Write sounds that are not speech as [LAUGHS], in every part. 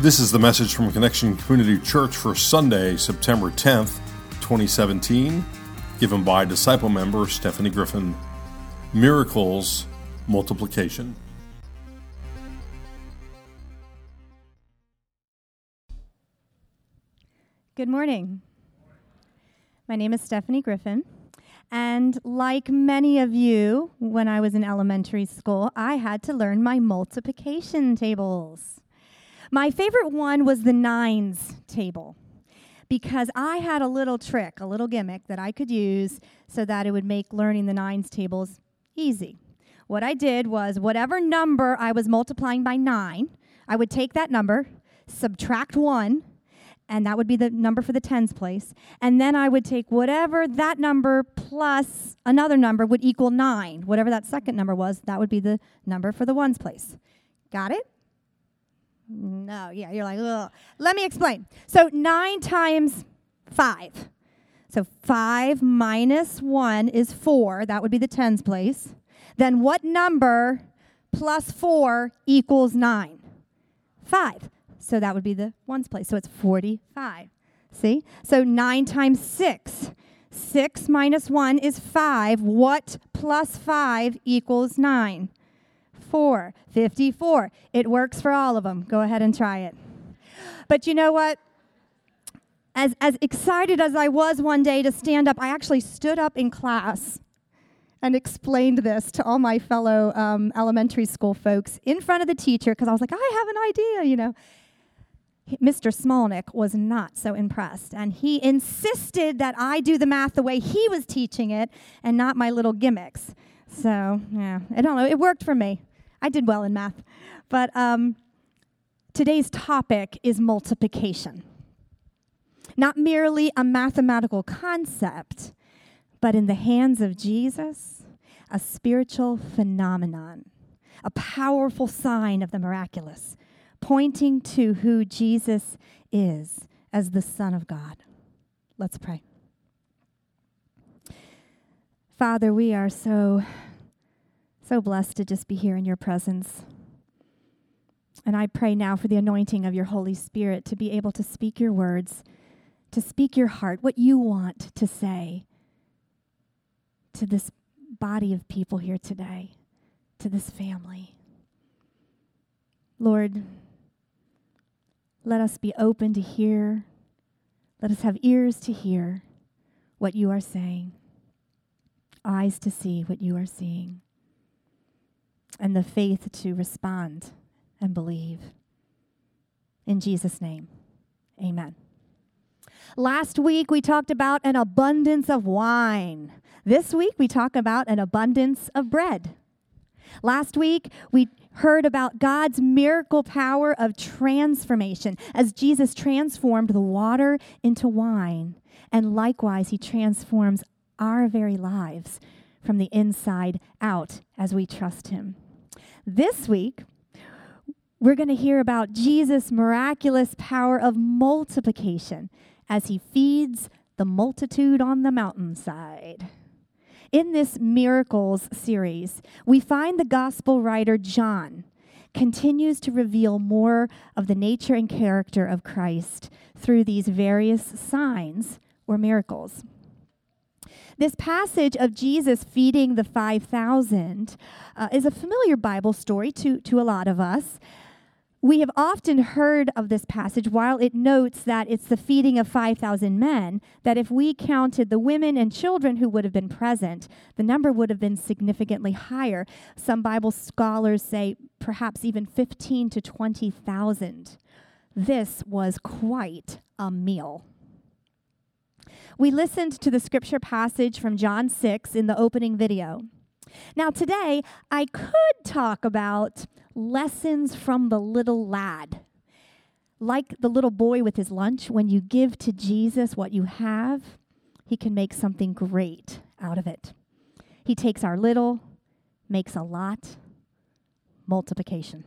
This is the message from Connection Community Church for Sunday, September 10th, 2017, given by disciple member Stephanie Griffin. Miracles Multiplication. Good morning. My name is Stephanie Griffin. And like many of you, when I was in elementary school, I had to learn my multiplication tables. My favorite one was the nines table because I had a little trick, a little gimmick that I could use so that it would make learning the nines tables easy. What I did was whatever number I was multiplying by nine, I would take that number, subtract one, and that would be the number for the tens place. And then I would take whatever that number plus another number would equal nine. Whatever that second number was, that would be the number for the ones place. Got it? No, yeah, you're like, ugh. Let me explain. So nine times five. So five minus one is four. That would be the tens place. Then what number plus four equals nine? Five. So that would be the ones place. So it's 45. See? So 9 times 6. 6 minus 1 is 5. What plus 5 equals 9? 4. 54. It works for all of them. Go ahead and try it. But you know what? As, as excited as I was one day to stand up, I actually stood up in class and explained this to all my fellow um, elementary school folks in front of the teacher because I was like, I have an idea, you know. Mr. Smolnick was not so impressed, and he insisted that I do the math the way he was teaching it and not my little gimmicks. So, yeah, I don't know. It worked for me. I did well in math. But um, today's topic is multiplication. Not merely a mathematical concept, but in the hands of Jesus, a spiritual phenomenon, a powerful sign of the miraculous pointing to who Jesus is as the Son of God. Let's pray. Father, we are so, so blessed to just be here in your presence. And I pray now for the anointing of your Holy Spirit to be able to speak your words, to speak your heart, what you want to say to this body of people here today, to this family. Lord, let us be open to hear. Let us have ears to hear what you are saying, eyes to see what you are seeing, and the faith to respond and believe. In Jesus' name, amen. Last week we talked about an abundance of wine. This week we talk about an abundance of bread. Last week we heard about God's miracle power of transformation as Jesus transformed the water into wine. And likewise, he transforms our very lives from the inside out as we trust him. This week, we're going to hear about Jesus' miraculous power of multiplication as he feeds the multitude on the mountainside. In this Miracles series, we find the gospel writer John continues to reveal more of the nature and character of Christ through these various signs or miracles. This passage of Jesus feeding the 5,000 uh, is a familiar Bible story to, to a lot of us. We have often heard of this passage while it notes that it's the feeding of 5,000 men, that if we counted the women and children who would have been present, the number would have been significantly higher. Some Bible scholars say perhaps even 15 to 20,000. This was quite a meal. We listened to the scripture passage from John 6 in the opening video. Now, today, I could talk about lessons from the little lad. Like the little boy with his lunch, when you give to Jesus what you have, he can make something great out of it. He takes our little, makes a lot, multiplication.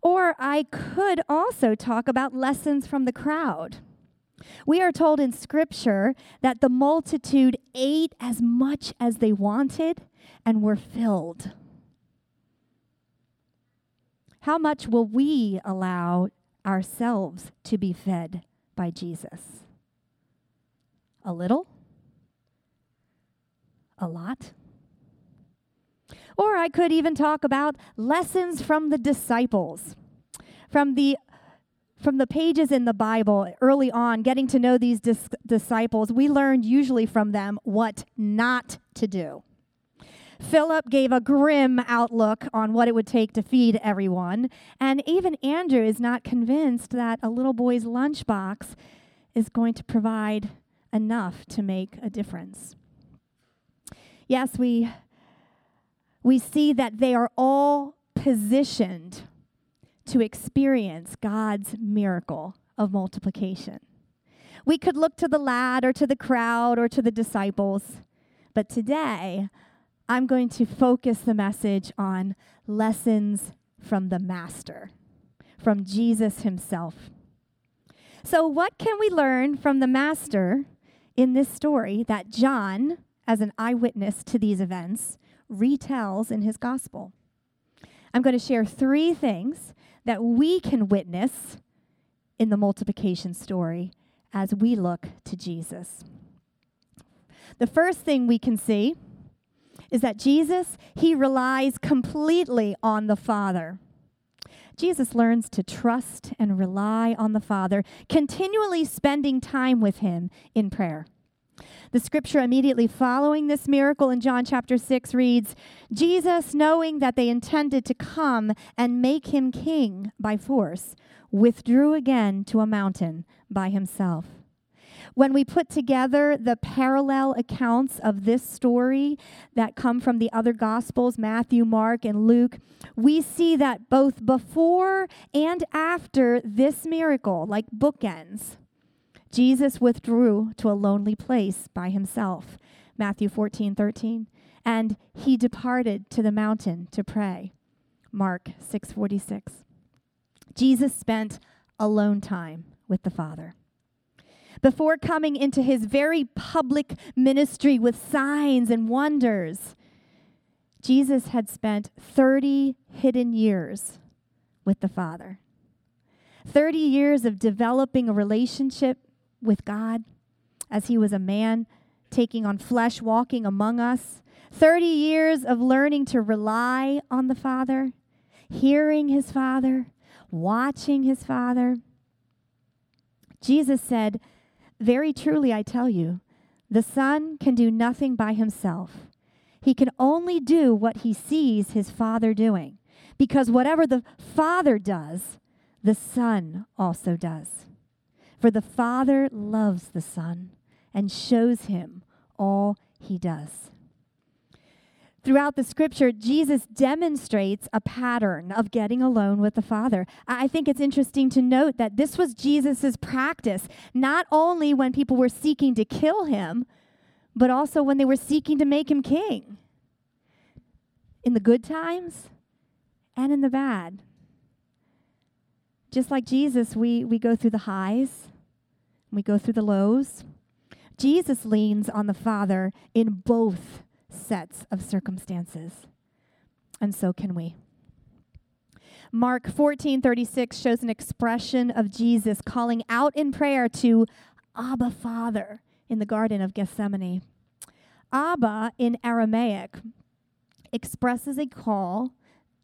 Or I could also talk about lessons from the crowd. We are told in Scripture that the multitude ate as much as they wanted and were filled. How much will we allow ourselves to be fed by Jesus? A little? A lot? Or I could even talk about lessons from the disciples, from the from the pages in the Bible early on, getting to know these dis- disciples, we learned usually from them what not to do. Philip gave a grim outlook on what it would take to feed everyone, and even Andrew is not convinced that a little boy's lunchbox is going to provide enough to make a difference. Yes, we we see that they are all positioned to experience God's miracle of multiplication. We could look to the lad or to the crowd or to the disciples, but today I'm going to focus the message on lessons from the Master, from Jesus himself. So, what can we learn from the Master in this story that John, as an eyewitness to these events, retells in his gospel? I'm going to share three things that we can witness in the multiplication story as we look to Jesus. The first thing we can see is that Jesus, he relies completely on the Father. Jesus learns to trust and rely on the Father, continually spending time with him in prayer. The scripture immediately following this miracle in John chapter 6 reads Jesus, knowing that they intended to come and make him king by force, withdrew again to a mountain by himself. When we put together the parallel accounts of this story that come from the other Gospels, Matthew, Mark, and Luke, we see that both before and after this miracle, like bookends, Jesus withdrew to a lonely place by himself. Matthew 14, 13. And he departed to the mountain to pray. Mark 6:46. Jesus spent alone time with the Father. Before coming into his very public ministry with signs and wonders, Jesus had spent 30 hidden years with the Father. 30 years of developing a relationship with God as he was a man taking on flesh, walking among us. 30 years of learning to rely on the Father, hearing his Father, watching his Father. Jesus said, Very truly, I tell you, the Son can do nothing by himself. He can only do what he sees his Father doing, because whatever the Father does, the Son also does. For the Father loves the Son and shows him all he does. Throughout the scripture, Jesus demonstrates a pattern of getting alone with the Father. I think it's interesting to note that this was Jesus' practice, not only when people were seeking to kill him, but also when they were seeking to make him king. In the good times and in the bad. Just like Jesus, we, we go through the highs, we go through the lows. Jesus leans on the Father in both sets of circumstances. And so can we. Mark 14:36 shows an expression of Jesus calling out in prayer to Abba Father in the garden of Gethsemane. Abba in Aramaic expresses a call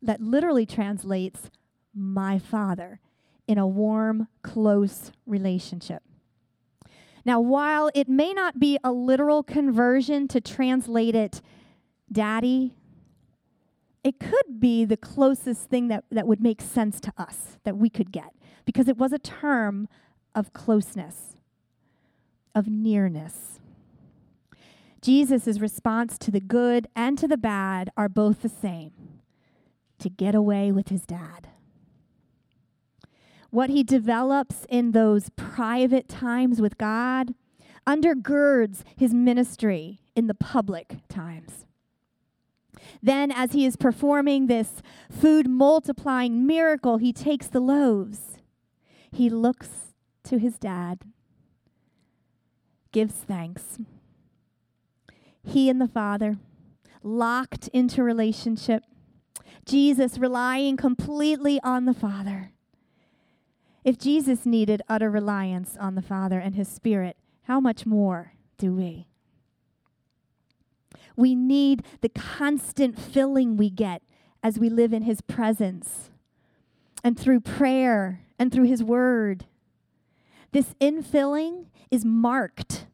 that literally translates my father in a warm, close relationship. Now, while it may not be a literal conversion to translate it daddy, it could be the closest thing that, that would make sense to us that we could get because it was a term of closeness, of nearness. Jesus' response to the good and to the bad are both the same to get away with his dad what he develops in those private times with God undergirds his ministry in the public times. Then, as he is performing this food multiplying miracle, he takes the loaves. He looks to his dad, gives thanks. He and the Father, locked into relationship. Jesus relying completely on the Father If Jesus needed utter reliance on the Father and His Spirit, how much more do we? We need the constant filling we get as we live in His presence and through prayer and through His Word. This infilling is marked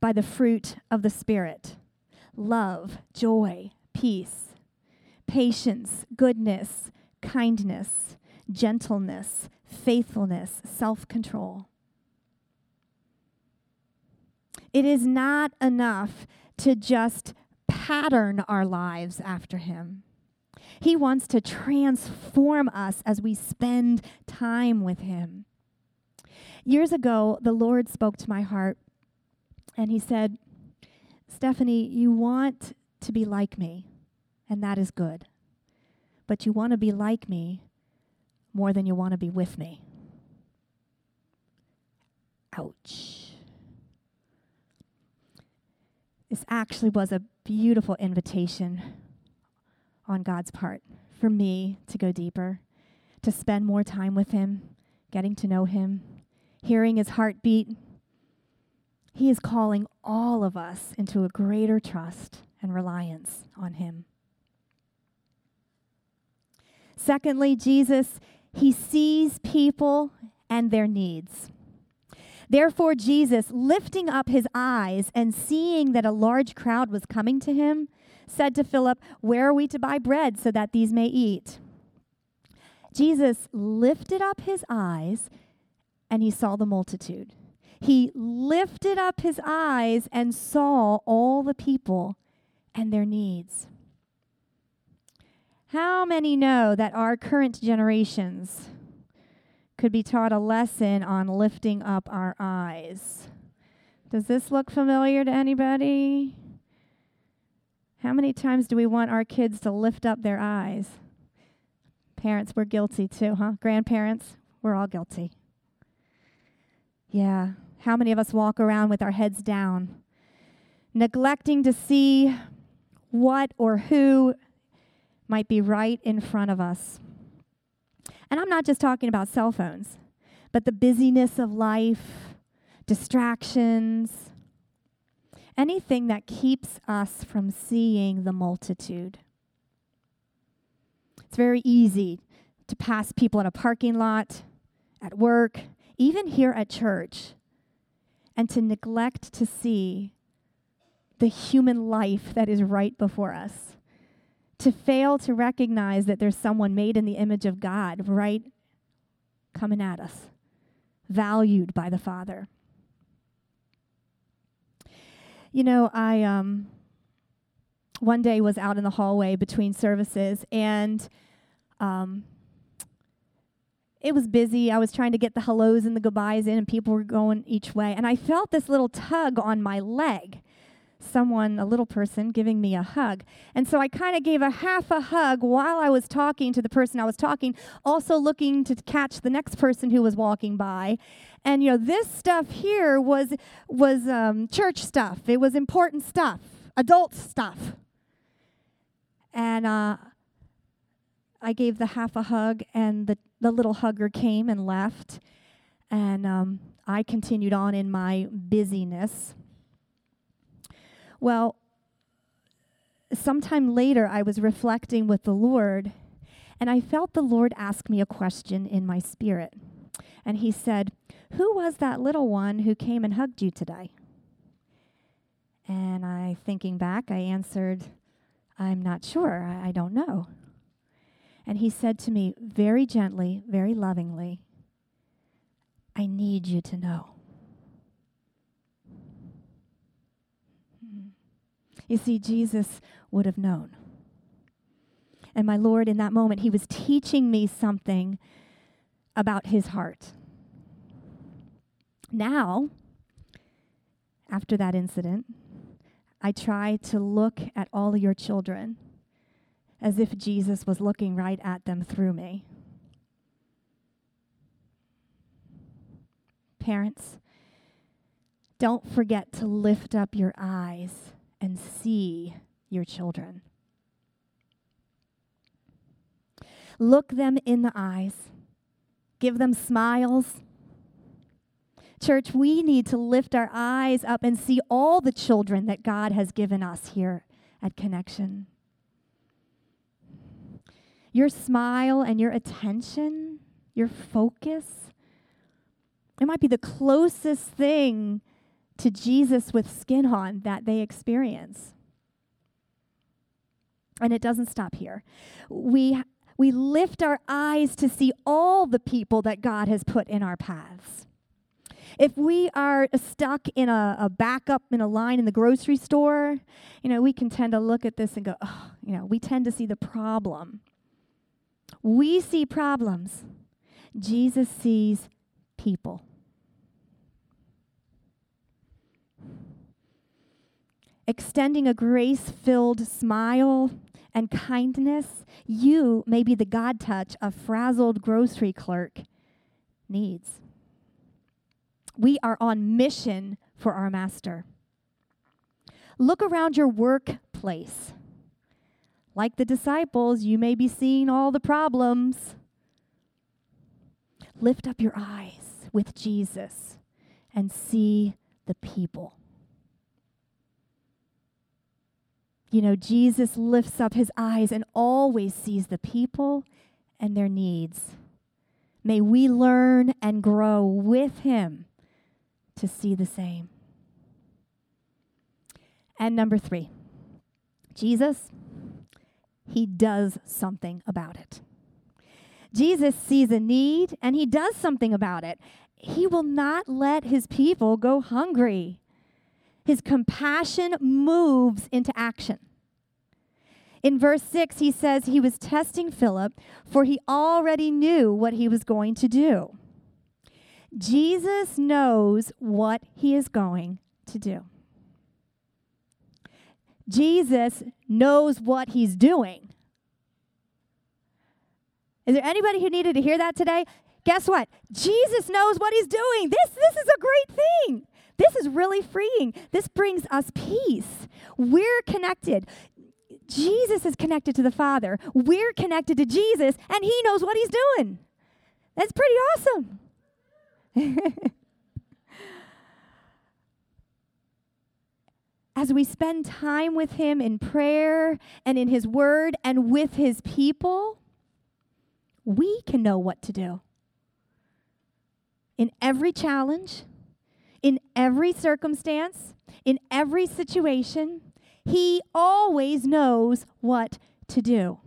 by the fruit of the Spirit love, joy, peace, patience, goodness, kindness, gentleness, faithfulness, self control. It is not enough to just pattern our lives after Him. He wants to transform us as we spend time with Him. Years ago, the Lord spoke to my heart and He said, Stephanie, you want to be like me, and that is good. But you want to be like me more than you want to be with me. Ouch. This actually was a beautiful invitation on God's part for me to go deeper, to spend more time with Him, getting to know Him, hearing His heartbeat. He is calling all of us into a greater trust and reliance on Him. Secondly, Jesus, He sees people and their needs. Therefore, Jesus, lifting up his eyes and seeing that a large crowd was coming to him, said to Philip, Where are we to buy bread so that these may eat? Jesus lifted up his eyes and he saw the multitude. He lifted up his eyes and saw all the people and their needs. How many know that our current generations, could be taught a lesson on lifting up our eyes. Does this look familiar to anybody? How many times do we want our kids to lift up their eyes? Parents, we're guilty too, huh? Grandparents, we're all guilty. Yeah. How many of us walk around with our heads down, neglecting to see what or who might be right in front of us? And I'm not just talking about cell phones, but the busyness of life, distractions, anything that keeps us from seeing the multitude. It's very easy to pass people in a parking lot, at work, even here at church, and to neglect to see the human life that is right before us to fail to recognize that there's someone made in the image of God right coming at us, valued by the Father. You know, I um, one day was out in the hallway between services and um, it was busy. I was trying to get the hellos and the goodbyes in, and people were going each way. And I felt this little tug on my leg someone, a little person, giving me a hug. And so I kind of gave a half a hug while I was talking to the person I was talking, also looking to catch the next person who was walking by. And you know, this stuff here was was um, church stuff. It was important stuff, adult stuff. And uh, I gave the half a hug, and the the little hugger came and left. And um, I continued on in my busyness. Well, sometime later, I was reflecting with the Lord, and I felt the Lord ask me a question in my spirit. And He said, Who was that little one who came and hugged you today? And I, thinking back, I answered, I'm not sure. I, I don't know. And He said to me very gently, very lovingly, I need you to know. You see, Jesus would have known. And my Lord, in that moment, He was teaching me something about His heart. Now, after that incident, I try to look at all your children as if Jesus was looking right at them through me. Parents, don't forget to lift up your eyes and see your children. Look them in the eyes, give them smiles. Church, we need to lift our eyes up and see all the children that God has given us here at Connection. Your smile and your attention, your focus, it might be the closest thing to Jesus with skin on that they experience. And it doesn't stop here. We, we lift our eyes to see all the people that God has put in our paths. If we are stuck in a, a backup in a line in the grocery store, you know, we can tend to look at this and go, oh, you know, we tend to see the problem. We see problems. Jesus sees people. Extending a grace filled smile and kindness, you may be the God touch a frazzled grocery clerk needs. We are on mission for our master. Look around your workplace. Like the disciples, you may be seeing all the problems. Lift up your eyes with Jesus and see the people. You know, Jesus lifts up his eyes and always sees the people and their needs. May we learn and grow with him to see the same. And number three, Jesus, he does something about it. Jesus sees a need and he does something about it. He will not let his people go hungry. His compassion moves into action. In verse 6, he says he was testing Philip, for he already knew what he was going to do. Jesus knows what he is going to do. Jesus knows what he's doing. Is there anybody who needed to hear that today? Guess what? Jesus knows what he's doing. This, this is a great thing. This is really freeing. This brings us peace. We're connected. Jesus is connected to the Father. We're connected to Jesus, and he knows what he's doing. That's pretty awesome. [LAUGHS] As we spend time with Him in prayer and in His Word and with His people, we can know what to do. In every challenge, in every circumstance, in every situation, He always knows what to do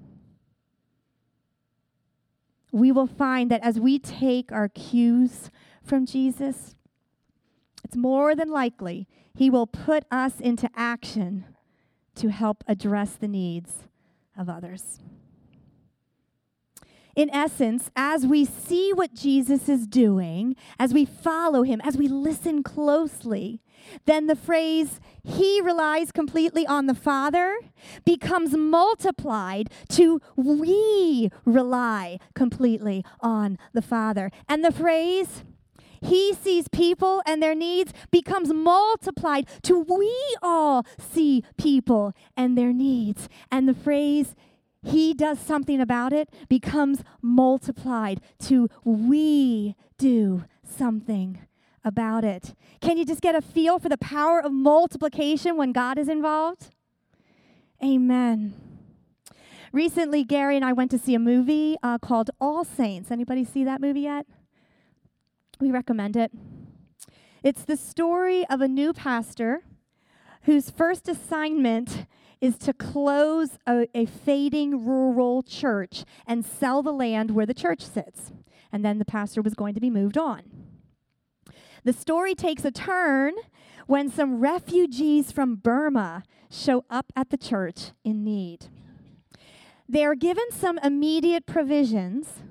we will find that as we take our cues from Jesus, it's more than likely he will put us into action to help address the needs of others. In essence, as we see what Jesus is doing, as we follow him, as we listen closely, then the phrase, he relies completely on the Father, becomes multiplied to we rely completely on the Father. And the phrase, he sees people and their needs becomes multiplied to we all see people and their needs. And the phrase, he does something about it becomes multiplied to we do something about it. Can you just get a feel for the power of multiplication when God is involved? Amen. Recently, Gary and I went to see a movie uh, called All Saints. Anybody see that movie yet? We recommend it. It's the story of a new pastor whose first assignment is to close a, a, fading rural church and sell the land where the church sits. And then the pastor was going to be moved on. The story takes a turn when some refugees from Burma show up at the church in need. They are given some immediate provisions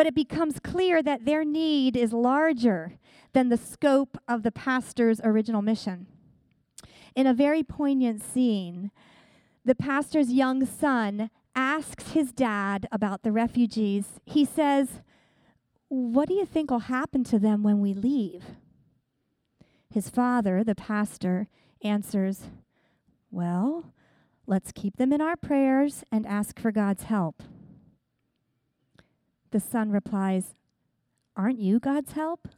but it becomes clear that their need is larger than the scope of the pastor's original mission. In a very poignant scene, the pastor's young son asks his dad about the refugees. He says, What do you think will happen to them when we leave? His father, the pastor, answers, Well, let's keep them in our prayers and ask for God's help. The son replies, Aren't you God's help?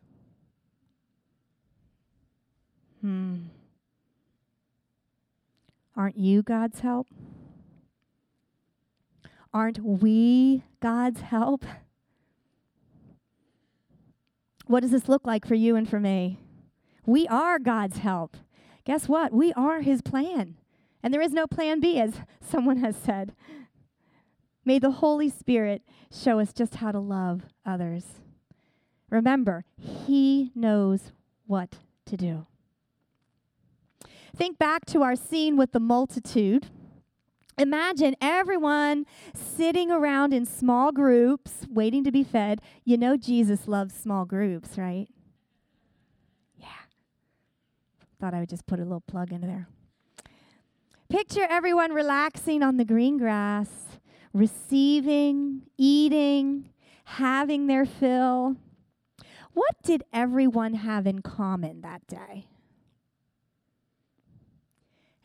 Hmm. Aren't you God's help? Aren't we God's help? What does this look like for you and for me? We are God's help. Guess what? We are His plan. And there is no plan B, as [LAUGHS] someone has said. May the Holy Spirit show us just how to love others. Remember, He knows what to do. Think back to our scene with the multitude. Imagine everyone sitting around in small groups waiting to be fed. You know, Jesus loves small groups, right? Yeah. Thought I would just put a little plug into there. Picture everyone relaxing on the green grass, receiving, eating, having their fill. What did everyone have in common that day?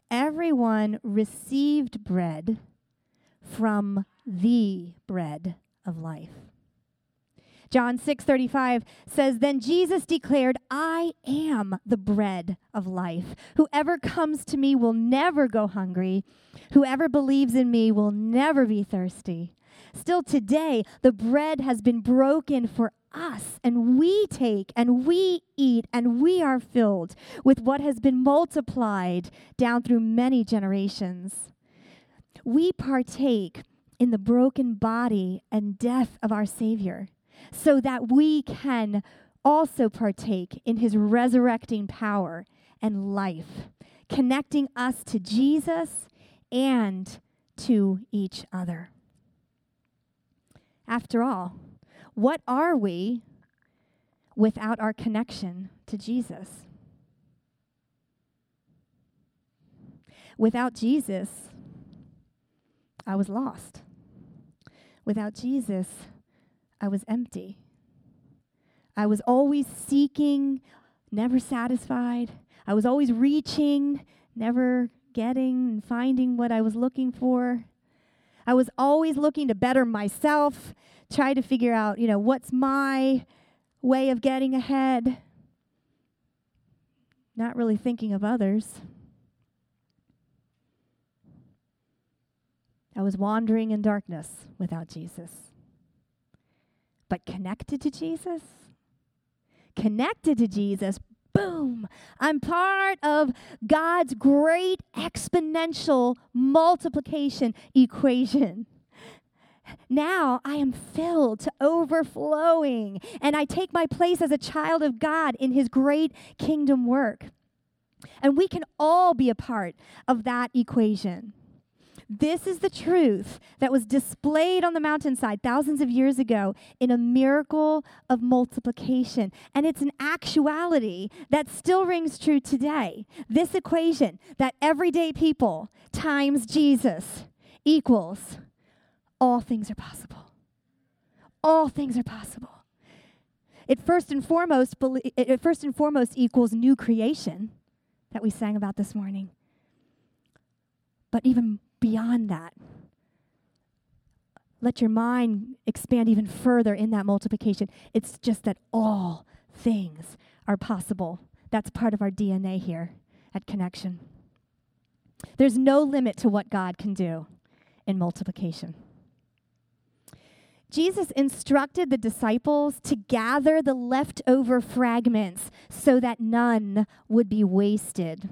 Everyone received bread from the bread of life. John 6:35 says then Jesus declared I am the bread of life. Whoever comes to me will never go hungry. Whoever believes in me will never be thirsty. Still today the bread has been broken for us and we take and we eat and we are filled with what has been multiplied down through many generations. We partake in the broken body and death of our Savior so that we can also partake in his resurrecting power and life, connecting us to Jesus and to each other. After all, what are we without our connection to Jesus? Without Jesus, I was lost. Without Jesus, I was empty. I was always seeking, never satisfied. I was always reaching, never getting and finding what I was looking for. I was always looking to better myself, try to figure out, you know, what's my way of getting ahead. Not really thinking of others. I was wandering in darkness without Jesus. But connected to Jesus, connected to Jesus, boom, I'm part of God's great exponential multiplication [LAUGHS] equation. Now I am filled to overflowing, and I take my place as a child of God in His great kingdom work. And we can all be a part of that equation. This is the truth that was displayed on the mountainside thousands of years ago in a miracle of multiplication. And it's an actuality that still rings true today. This equation that everyday people times Jesus equals all things are possible. All things are possible. It first and foremost, it first and foremost equals new creation that we sang about this morning. But even beyond that, let your mind expand even further in that multiplication. It's just that all things are possible. That's part of our DNA here at Connection. There's no limit to what God can do in multiplication. Jesus instructed the disciples to gather the leftover fragments so that none would be wasted.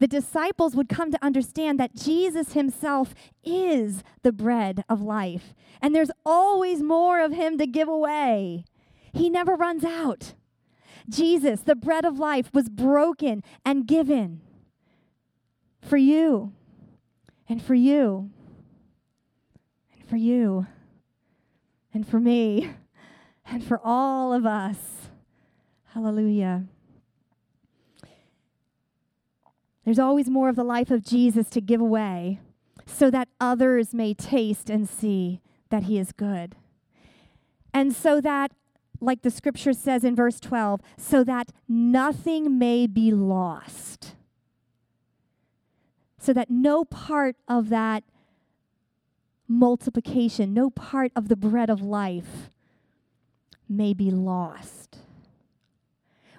The disciples would come to understand that Jesus himself is the bread of life, and there's always more of him to give away. He never runs out. Jesus, the bread of life, was broken and given for you and for you and for you and for me and for all of us. Hallelujah. There's always more of the life of Jesus to give away so that others may taste and see that he is good. And so that, like the scripture says in verse 12, so that nothing may be lost. So that no part of that multiplication, no part of the bread of life may be lost.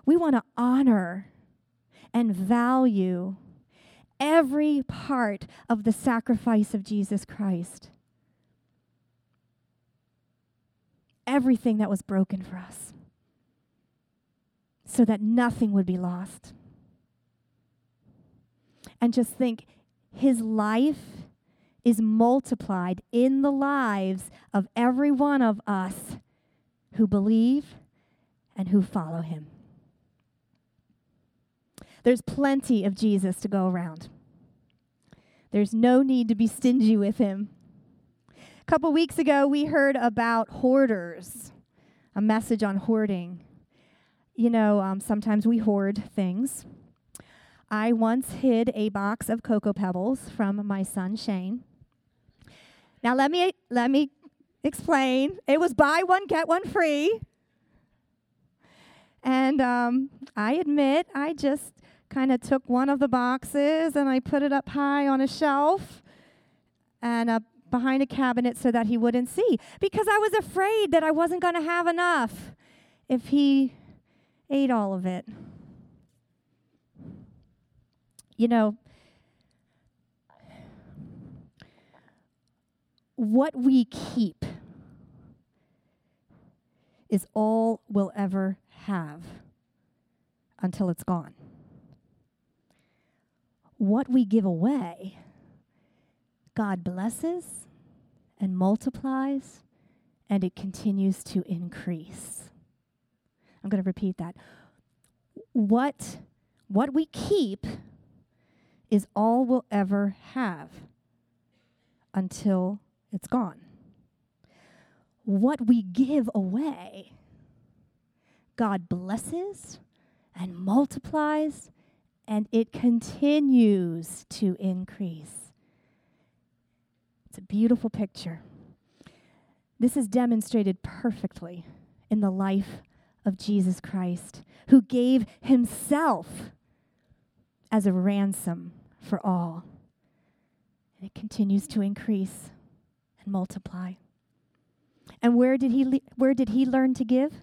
We want to honor and value every part of the sacrifice of Jesus Christ. Everything that was broken for us, so that nothing would be lost. And just think his life is multiplied in the lives of every one of us who believe and who follow him. There's plenty of Jesus to go around. There's no need to be stingy with him. A couple weeks ago, we heard about hoarders, a message on hoarding. You know, um, sometimes we hoard things. I once hid a box of Cocoa Pebbles from my son Shane. Now let me let me explain. It was buy one get one free, and um, I admit I just kind of took one of the boxes and I put it up high on a shelf and behind a cabinet so that he wouldn't see because I was afraid that I wasn't going to have enough if he ate all of it. You know, what we keep is all we'll ever have until it's gone. What we give away, God blesses and multiplies, and it continues to increase. I'm going to repeat that. What, what we keep is all we'll ever have until it's gone. What we give away, God blesses and multiplies, and it continues to increase. It's a beautiful picture. This is demonstrated perfectly in the life of Jesus Christ, who gave himself as a ransom for all. And it continues to increase and multiply. And where did he le- where did he learn to give?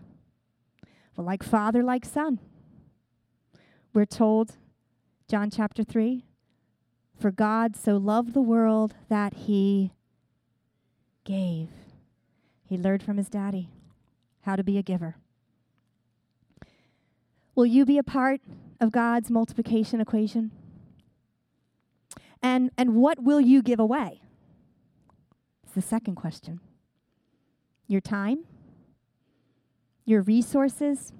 Well, like father, like son. We're told John chapter 3 For God so loved the world that he gave. He learned from his daddy how to be a giver. Will you be a part of God's multiplication equation? And, and what will you give away? It's the second question. Your time, your resources,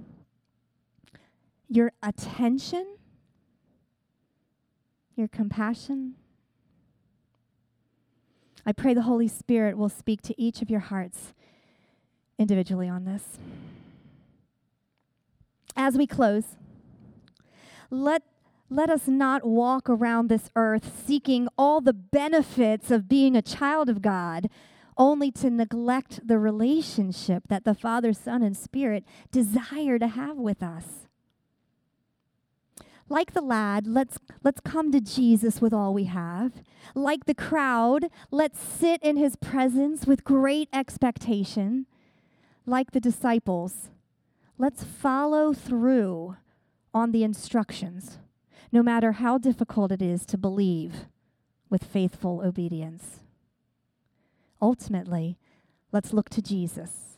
your attention, your compassion. I pray the Holy Spirit will speak to each of your hearts individually on this. As we close, let let us not walk around this earth seeking all the benefits of being a child of God, only to neglect the relationship that the Father, Son, and Spirit desire to have with us. Like the lad, let's, let's come to Jesus with all we have. Like the crowd, let's sit in his presence with great expectation. Like the disciples, let's follow through on the instructions no matter how difficult it is to believe with faithful obedience. Ultimately, let's look to Jesus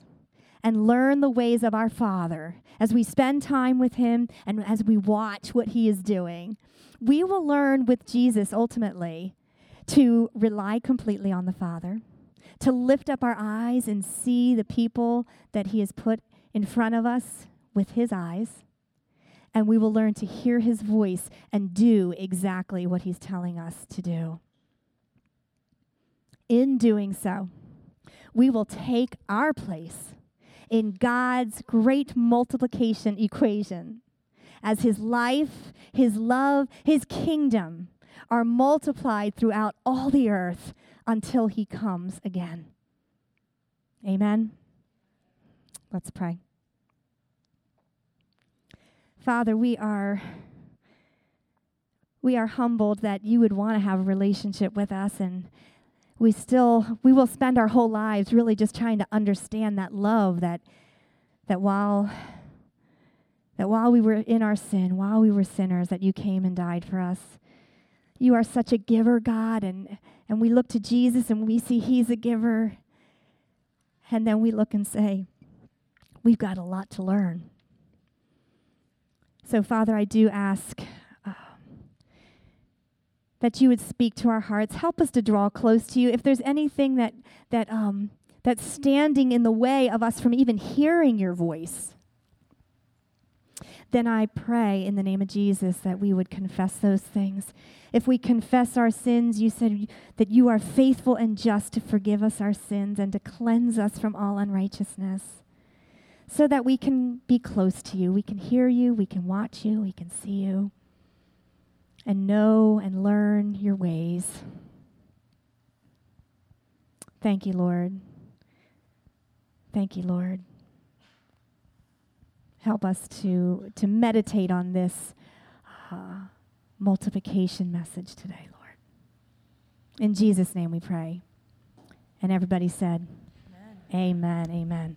and learn the ways of our Father as we spend time with Him and as we watch what He is doing. We will learn with Jesus ultimately to rely completely on the Father, to lift up our eyes and see the people that He has put in front of us with His eyes and we will learn to hear his voice and do exactly what he's telling us to do. In doing so, we will take our place in God's great multiplication equation as his life, his love, his kingdom are multiplied throughout all the earth until he comes again. Amen. Let's pray. Father, we are we are humbled that you would want to have a relationship with us and we still we will spend our whole lives really just trying to understand that love that that while that while we were in our sin, while we were sinners, that you came and died for us. You are such a giver, God, and, and we look to Jesus and we see He's a giver. And then we look and say, We've got a lot to learn. So, Father, I do ask um, that you would speak to our hearts. Help us to draw close to you. If there's anything that, that, um, that's standing in the way of us from even hearing your voice, then I pray in the name of Jesus that we would confess those things. If we confess our sins, you said that you are faithful and just to forgive us our sins and to cleanse us from all unrighteousness so that we can be close to you. We can hear you, we can watch you, we can see you, and know and learn your ways. Thank you, Lord. Thank you, Lord. Help us to, to meditate on this uh, multiplication message today, Lord. In Jesus' name we pray. And everybody said, Amen. Amen. Amen.